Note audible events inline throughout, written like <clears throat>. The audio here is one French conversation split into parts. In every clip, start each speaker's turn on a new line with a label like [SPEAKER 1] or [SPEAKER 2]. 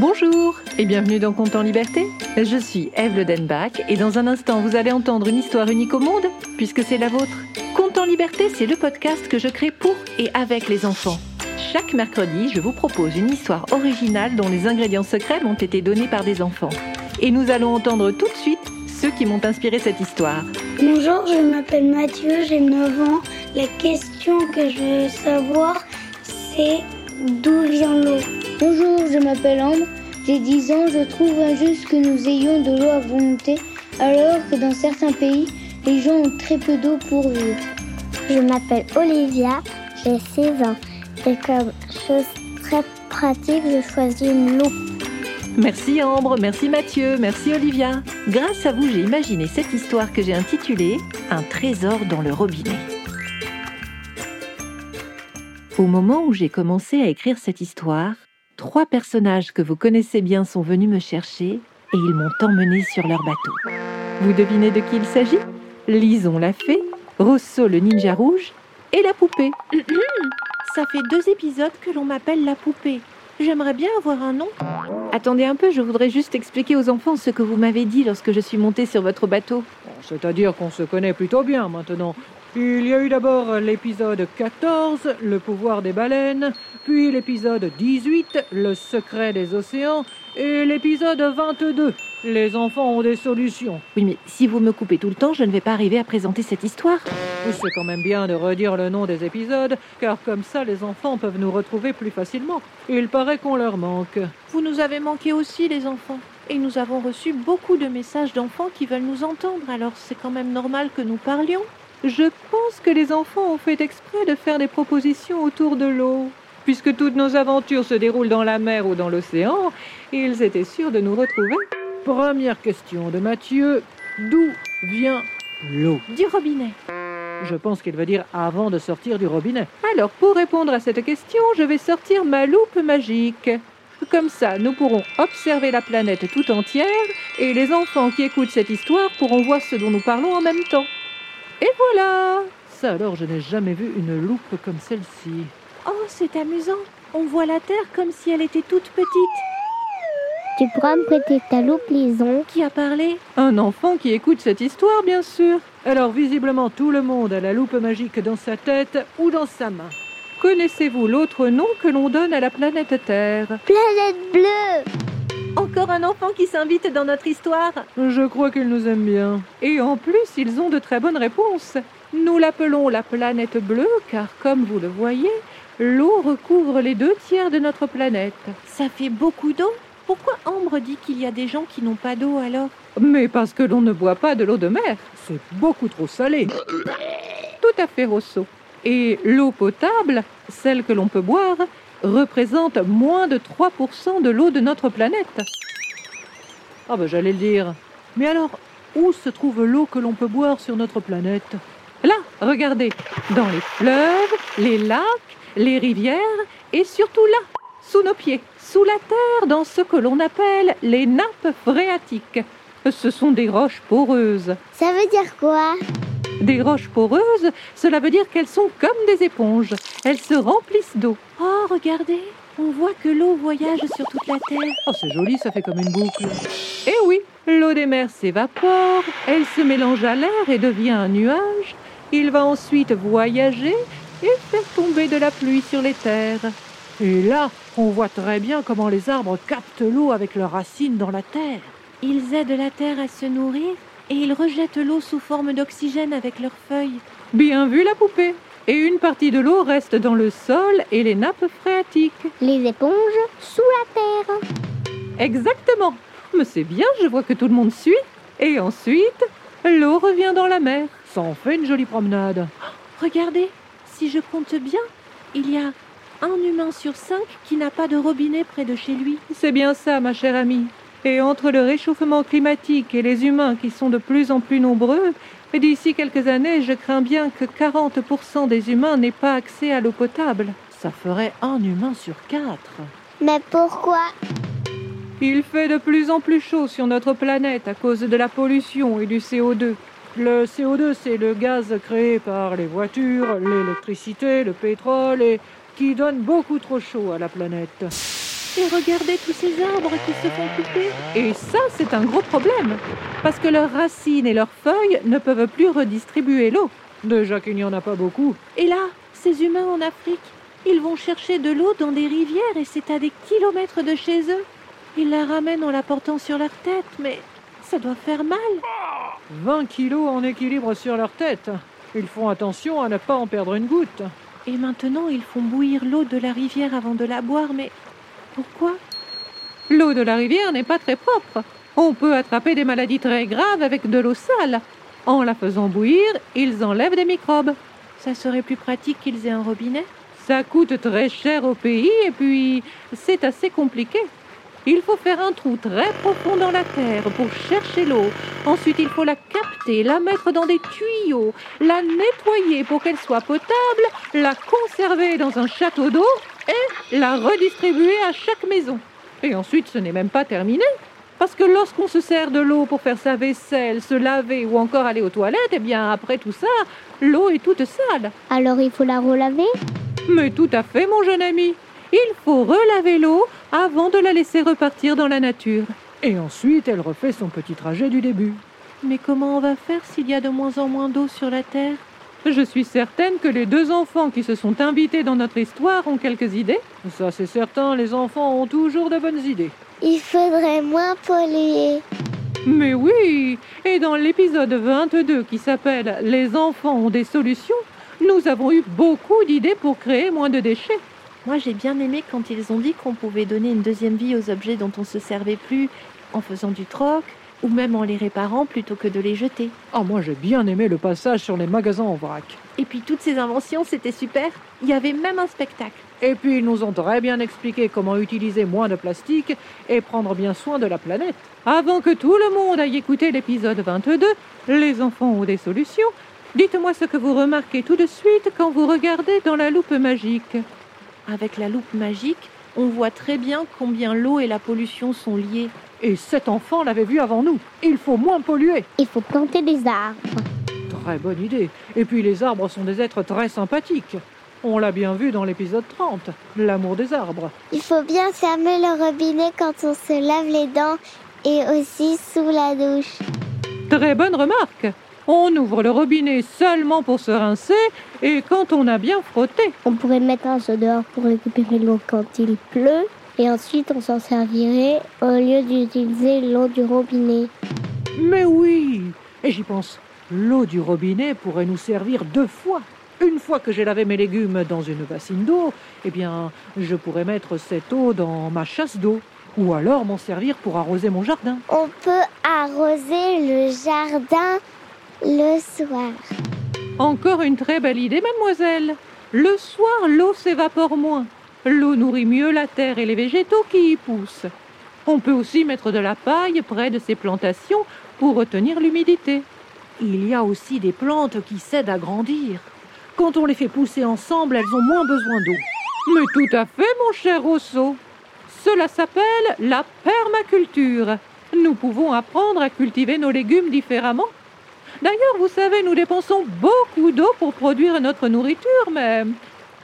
[SPEAKER 1] Bonjour et bienvenue dans Compte en Liberté. Je suis Eve Le Denbach et dans un instant vous allez entendre une histoire unique au monde puisque c'est la vôtre. Compte en Liberté, c'est le podcast que je crée pour et avec les enfants. Chaque mercredi, je vous propose une histoire originale dont les ingrédients secrets m'ont été donnés par des enfants. Et nous allons entendre tout de suite ceux qui m'ont inspiré cette histoire.
[SPEAKER 2] Bonjour, je m'appelle Mathieu, j'ai 9 ans. La question que je veux savoir, c'est d'où vient l'eau?
[SPEAKER 3] Bonjour, je m'appelle Ambre, j'ai 10 ans. Je trouve injuste que nous ayons de l'eau à volonté, alors que dans certains pays, les gens ont très peu d'eau pour vivre.
[SPEAKER 4] Je m'appelle Olivia, j'ai 6 ans. Et comme chose très pratique, je choisis loupe.
[SPEAKER 1] Merci Ambre, merci Mathieu, merci Olivia. Grâce à vous, j'ai imaginé cette histoire que j'ai intitulée Un trésor dans le robinet. Au moment où j'ai commencé à écrire cette histoire, trois personnages que vous connaissez bien sont venus me chercher et ils m'ont emmené sur leur bateau. Vous devinez de qui il s'agit? Lison la fée, Rosso le ninja rouge et la poupée. <clears throat> Ça fait deux épisodes que l'on m'appelle la poupée. J'aimerais bien avoir un nom. Attendez un peu, je voudrais juste expliquer aux enfants ce que vous m'avez dit lorsque je suis montée sur votre bateau.
[SPEAKER 5] C'est-à-dire qu'on se connaît plutôt bien maintenant. Il y a eu d'abord l'épisode 14, Le pouvoir des baleines, puis l'épisode 18, Le secret des océans, et l'épisode 22, Les enfants ont des solutions.
[SPEAKER 1] Oui, mais si vous me coupez tout le temps, je ne vais pas arriver à présenter cette histoire.
[SPEAKER 5] C'est quand même bien de redire le nom des épisodes, car comme ça les enfants peuvent nous retrouver plus facilement. Il paraît qu'on leur manque.
[SPEAKER 1] Vous nous avez manqué aussi, les enfants. Et nous avons reçu beaucoup de messages d'enfants qui veulent nous entendre, alors c'est quand même normal que nous parlions. Je pense que les enfants ont fait exprès de faire des propositions autour de l'eau. Puisque toutes nos aventures se déroulent dans la mer ou dans l'océan, ils étaient sûrs de nous retrouver.
[SPEAKER 5] Première question de Mathieu, d'où vient l'eau?
[SPEAKER 1] Du robinet.
[SPEAKER 5] Je pense qu'il veut dire avant de sortir du robinet.
[SPEAKER 1] Alors, pour répondre à cette question, je vais sortir ma loupe magique. Comme ça, nous pourrons observer la planète tout entière et les enfants qui écoutent cette histoire pourront voir ce dont nous parlons en même temps. Et voilà
[SPEAKER 5] Ça alors, je n'ai jamais vu une loupe comme celle-ci.
[SPEAKER 1] Oh, c'est amusant. On voit la Terre comme si elle était toute petite.
[SPEAKER 4] Tu pourras me prêter ta loupe, Lison
[SPEAKER 1] Qui a parlé?
[SPEAKER 5] Un enfant qui écoute cette histoire, bien sûr. Alors, visiblement, tout le monde a la loupe magique dans sa tête ou dans sa main. Connaissez-vous l'autre nom que l'on donne à la planète Terre?
[SPEAKER 4] Planète bleue
[SPEAKER 1] Encore un enfant qui s'invite dans notre histoire.
[SPEAKER 5] Je crois qu'ils nous aiment bien. Et en plus, ils ont de très bonnes réponses. Nous l'appelons la planète bleue car, comme vous le voyez, l'eau recouvre les deux tiers de notre planète.
[SPEAKER 1] Ça fait beaucoup d'eau Pourquoi Ambre dit qu'il y a des gens qui n'ont pas d'eau alors?
[SPEAKER 5] Mais parce que l'on ne boit pas de l'eau de mer. C'est beaucoup trop salé. Tout à fait, Rosso. Et l'eau potable, celle que l'on peut boire, représente moins de 3% de l'eau de notre planète. Ah ben j'allais le dire. Mais alors, où se trouve l'eau que l'on peut boire sur notre planète? Là, regardez, dans les fleuves, les lacs, les rivières et surtout là, sous nos pieds, sous la terre, dans ce que l'on appelle les nappes phréatiques. Ce sont des roches poreuses.
[SPEAKER 4] Ça veut dire quoi?
[SPEAKER 5] Des roches poreuses, cela veut dire qu'elles sont comme des éponges. Elles se remplissent d'eau.
[SPEAKER 1] Oh, regardez On voit que l'eau voyage sur toute la Terre.
[SPEAKER 5] Oh, c'est joli, ça fait comme une boucle. Eh oui, l'eau des mers s'évapore, elle se mélange à l'air et devient un nuage. Il va ensuite voyager et faire tomber de la pluie sur les terres. Et là, on voit très bien comment les arbres captent l'eau avec leurs racines dans la terre.
[SPEAKER 1] Ils aident la Terre à se nourrir et ils rejettent l'eau sous forme d'oxygène avec leurs feuilles.
[SPEAKER 5] Bien vu la poupée. Et une partie de l'eau reste dans le sol et les nappes phréatiques.
[SPEAKER 4] Les éponges sous la terre.
[SPEAKER 5] Exactement. Mais c'est bien, je vois que tout le monde suit. Et ensuite, l'eau revient dans la mer. Ça en fait une jolie promenade.
[SPEAKER 1] Regardez, si je compte bien, il y a un humain sur cinq qui n'a pas de robinet près de chez lui.
[SPEAKER 5] C'est bien ça, ma chère amie. Et entre le réchauffement climatique et les humains qui sont de plus en plus nombreux, d'ici quelques années, je crains bien que 40% des humains n'aient pas accès à l'eau potable. Ça ferait un humain sur quatre.
[SPEAKER 4] Mais pourquoi?
[SPEAKER 5] Il fait de plus en plus chaud sur notre planète à cause de la pollution et du CO2. Le CO2, c'est le gaz créé par les voitures, l'électricité, le pétrole et qui donne beaucoup trop chaud à la planète.
[SPEAKER 1] Et regardez tous ces arbres qui se font couper. Et ça, c'est un gros problème. Parce que leurs racines et leurs feuilles ne peuvent plus redistribuer l'eau. Déjà qu'il n'y en a pas beaucoup.
[SPEAKER 5] Et là, ces humains en Afrique, ils vont chercher de l'eau dans des rivières et c'est à des kilomètres de chez eux. Ils la ramènent en la portant sur leur tête, mais ça doit faire mal.
[SPEAKER 1] 20 kilos en équilibre sur leur tête. Ils font attention à ne pas en perdre une goutte.
[SPEAKER 5] Et maintenant, ils font bouillir l'eau de la rivière avant de la boire, mais pourquoi?
[SPEAKER 1] L'eau de la rivière n'est pas très propre. On peut attraper des maladies très graves avec de l'eau sale. En la faisant bouillir, ils enlèvent des microbes.
[SPEAKER 5] Ça serait plus pratique qu'ils aient un robinet?
[SPEAKER 1] Ça coûte très cher au pays et puis c'est assez compliqué. Il faut faire un trou très profond dans la terre pour chercher l'eau. Ensuite, il faut la capter, la mettre dans des tuyaux, la nettoyer pour qu'elle soit potable, la conserver dans un château d'eau et la redistribuer à chaque maison. Et ensuite, ce n'est même pas terminé. Parce que lorsqu'on se sert de l'eau pour faire sa vaisselle, se laver ou encore aller aux toilettes, eh bien après tout ça, l'eau est toute sale.
[SPEAKER 4] Alors il faut la relaver?
[SPEAKER 1] Mais tout à fait, mon jeune ami. Il faut relaver l'eau avant de la laisser repartir dans la nature. Et ensuite, elle refait son petit trajet du début.
[SPEAKER 5] Mais comment on va faire s'il y a de moins en moins d'eau sur la Terre?
[SPEAKER 1] Je suis certaine que les deux enfants qui se sont invités dans notre histoire ont quelques idées. Ça, c'est certain, les enfants ont toujours de bonnes idées.
[SPEAKER 4] Il faudrait moins polluer.
[SPEAKER 1] Mais oui Et dans l'épisode 22 qui s'appelle Les enfants ont des solutions, nous avons eu beaucoup d'idées pour créer moins de déchets.
[SPEAKER 5] Moi, j'ai bien aimé quand ils ont dit qu'on pouvait donner une deuxième vie aux objets dont on se servait plus en faisant du troc ou même en les réparant plutôt que de les jeter.
[SPEAKER 1] Ah, moi j'ai bien aimé le passage sur les magasins en vrac.
[SPEAKER 5] Et puis toutes ces inventions, c'était super. Il y avait même un spectacle.
[SPEAKER 1] Et puis ils nous ont très bien expliqué comment utiliser moins de plastique et prendre bien soin de la planète. Avant que tout le monde aille écouter l'épisode 22, les enfants ont des solutions. Dites-moi ce que vous remarquez tout de suite quand vous regardez dans la loupe magique.
[SPEAKER 5] Avec la loupe magique, on voit très bien combien l'eau et la pollution sont liées.
[SPEAKER 1] Et cet enfant l'avait vu avant nous. Il faut moins polluer.
[SPEAKER 4] Il faut planter des arbres.
[SPEAKER 1] Très bonne idée. Et puis les arbres sont des êtres très sympathiques. On l'a bien vu dans l'épisode 30, l'amour des arbres.
[SPEAKER 4] Il faut bien fermer le robinet quand on se lave les dents et aussi sous la douche.
[SPEAKER 1] Très bonne remarque. On ouvre le robinet seulement pour se rincer et quand on a bien frotté.
[SPEAKER 4] On pourrait mettre un seau dehors pour récupérer l'eau quand il pleut et ensuite on s'en servirait au lieu d'utiliser l'eau du robinet.
[SPEAKER 1] Mais oui Et j'y pense, l'eau du robinet pourrait nous servir deux fois. Une fois que j'ai lavé mes légumes dans une bassine d'eau, eh bien, je pourrais mettre cette eau dans ma chasse d'eau. Ou alors m'en servir pour arroser mon jardin.
[SPEAKER 4] On peut arroser le jardin le soir.
[SPEAKER 1] Encore une très belle idée, mademoiselle. Le soir, l'eau s'évapore moins. L'eau nourrit mieux la terre et les végétaux qui y poussent. On peut aussi mettre de la paille près de ces plantations pour retenir l'humidité. Il y a aussi des plantes qui s'aident à grandir. Quand on les fait pousser ensemble, elles ont moins besoin d'eau. Mais tout à fait, mon cher Rousseau. Cela s'appelle la permaculture. Nous pouvons apprendre à cultiver nos légumes différemment. D'ailleurs, vous savez, nous dépensons beaucoup d'eau pour produire notre nourriture, mais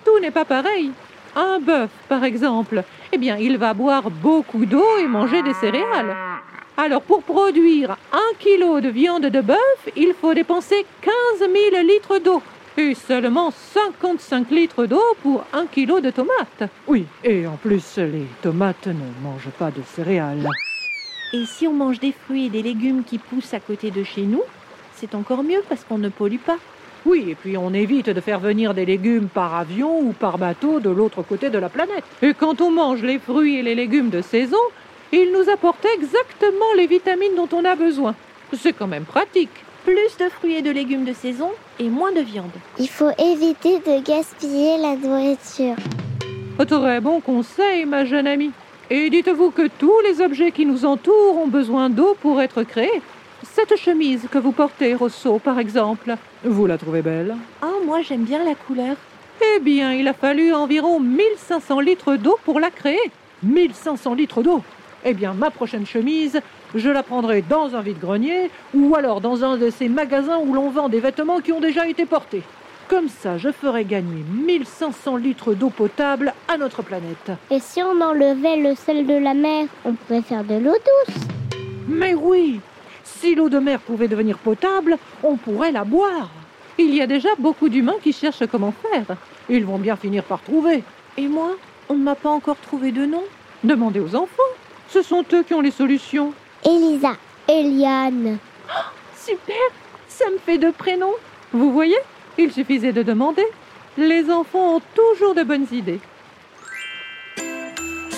[SPEAKER 1] tout n'est pas pareil. Un bœuf, par exemple, eh bien, il va boire beaucoup d'eau et manger des céréales. Alors, pour produire un kilo de viande de bœuf, il faut dépenser 15 000 litres d'eau. Et seulement 55 litres d'eau pour un kilo de tomates. Oui, et en plus, les tomates ne mangent pas de céréales.
[SPEAKER 5] Et si on mange des fruits et des légumes qui poussent à côté de chez nous, c'est encore mieux parce qu'on ne pollue pas.
[SPEAKER 1] Oui, et puis on évite de faire venir des légumes par avion ou par bateau de l'autre côté de la planète. Et quand on mange les fruits et les légumes de saison, ils nous apportent exactement les vitamines dont on a besoin. C'est quand même pratique.
[SPEAKER 5] Plus de fruits et de légumes de saison et moins de viande.
[SPEAKER 4] Il faut éviter de gaspiller la nourriture.
[SPEAKER 1] Très bon conseil, ma jeune amie. Et dites-vous que tous les objets qui nous entourent ont besoin d'eau pour être créés. Cette chemise que vous portez, Rousseau, par exemple, vous la trouvez belle
[SPEAKER 5] Oh, moi j'aime bien la couleur.
[SPEAKER 1] Eh bien, il a fallu environ 1500 litres d'eau pour la créer. 1500 litres d'eau Eh bien, ma prochaine chemise, je la prendrai dans un vide-grenier ou alors dans un de ces magasins où l'on vend des vêtements qui ont déjà été portés. Comme ça, je ferai gagner 1500 litres d'eau potable à notre planète.
[SPEAKER 4] Et si on enlevait le sel de la mer, on pourrait faire de l'eau douce.
[SPEAKER 1] Mais oui, si l'eau de mer pouvait devenir potable, on pourrait la boire. Il y a déjà beaucoup d'humains qui cherchent comment faire. Ils vont bien finir par trouver. Et moi, on ne m'a pas encore trouvé de nom. Demandez aux enfants. Ce sont eux qui ont les solutions.
[SPEAKER 4] Elisa, Eliane. <gasps>
[SPEAKER 1] Super, ça me fait deux prénoms. Vous voyez, il suffisait de demander. Les enfants ont toujours de bonnes idées.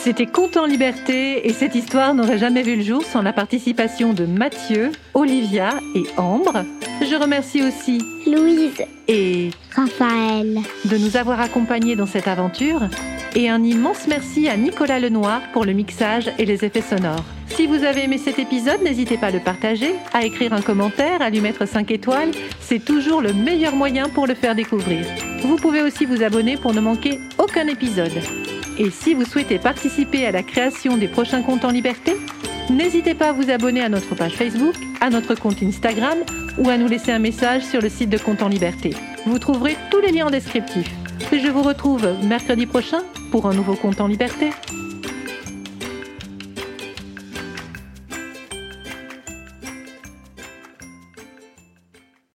[SPEAKER 1] C'était Conte en liberté et cette histoire n'aurait jamais vu le jour sans la participation de Mathieu, Olivia et Ambre. Je remercie aussi
[SPEAKER 4] Louise,
[SPEAKER 1] et
[SPEAKER 4] Raphaël.
[SPEAKER 1] de nous avoir accompagnés dans cette aventure. Et un immense merci à Nicolas Lenoir pour le mixage et les effets sonores. Si vous avez aimé cet épisode, n'hésitez pas à le partager, à écrire un commentaire, à lui mettre 5 étoiles. C'est toujours le meilleur moyen pour le faire découvrir. Vous pouvez aussi vous abonner pour ne manquer aucun épisode. Et si vous souhaitez participer à la création des prochains comptes en liberté, n'hésitez pas à vous abonner à notre page Facebook, à notre compte Instagram ou à nous laisser un message sur le site de Compte en liberté. Vous trouverez tous les liens en descriptif. Je vous retrouve mercredi prochain pour un nouveau compte en liberté.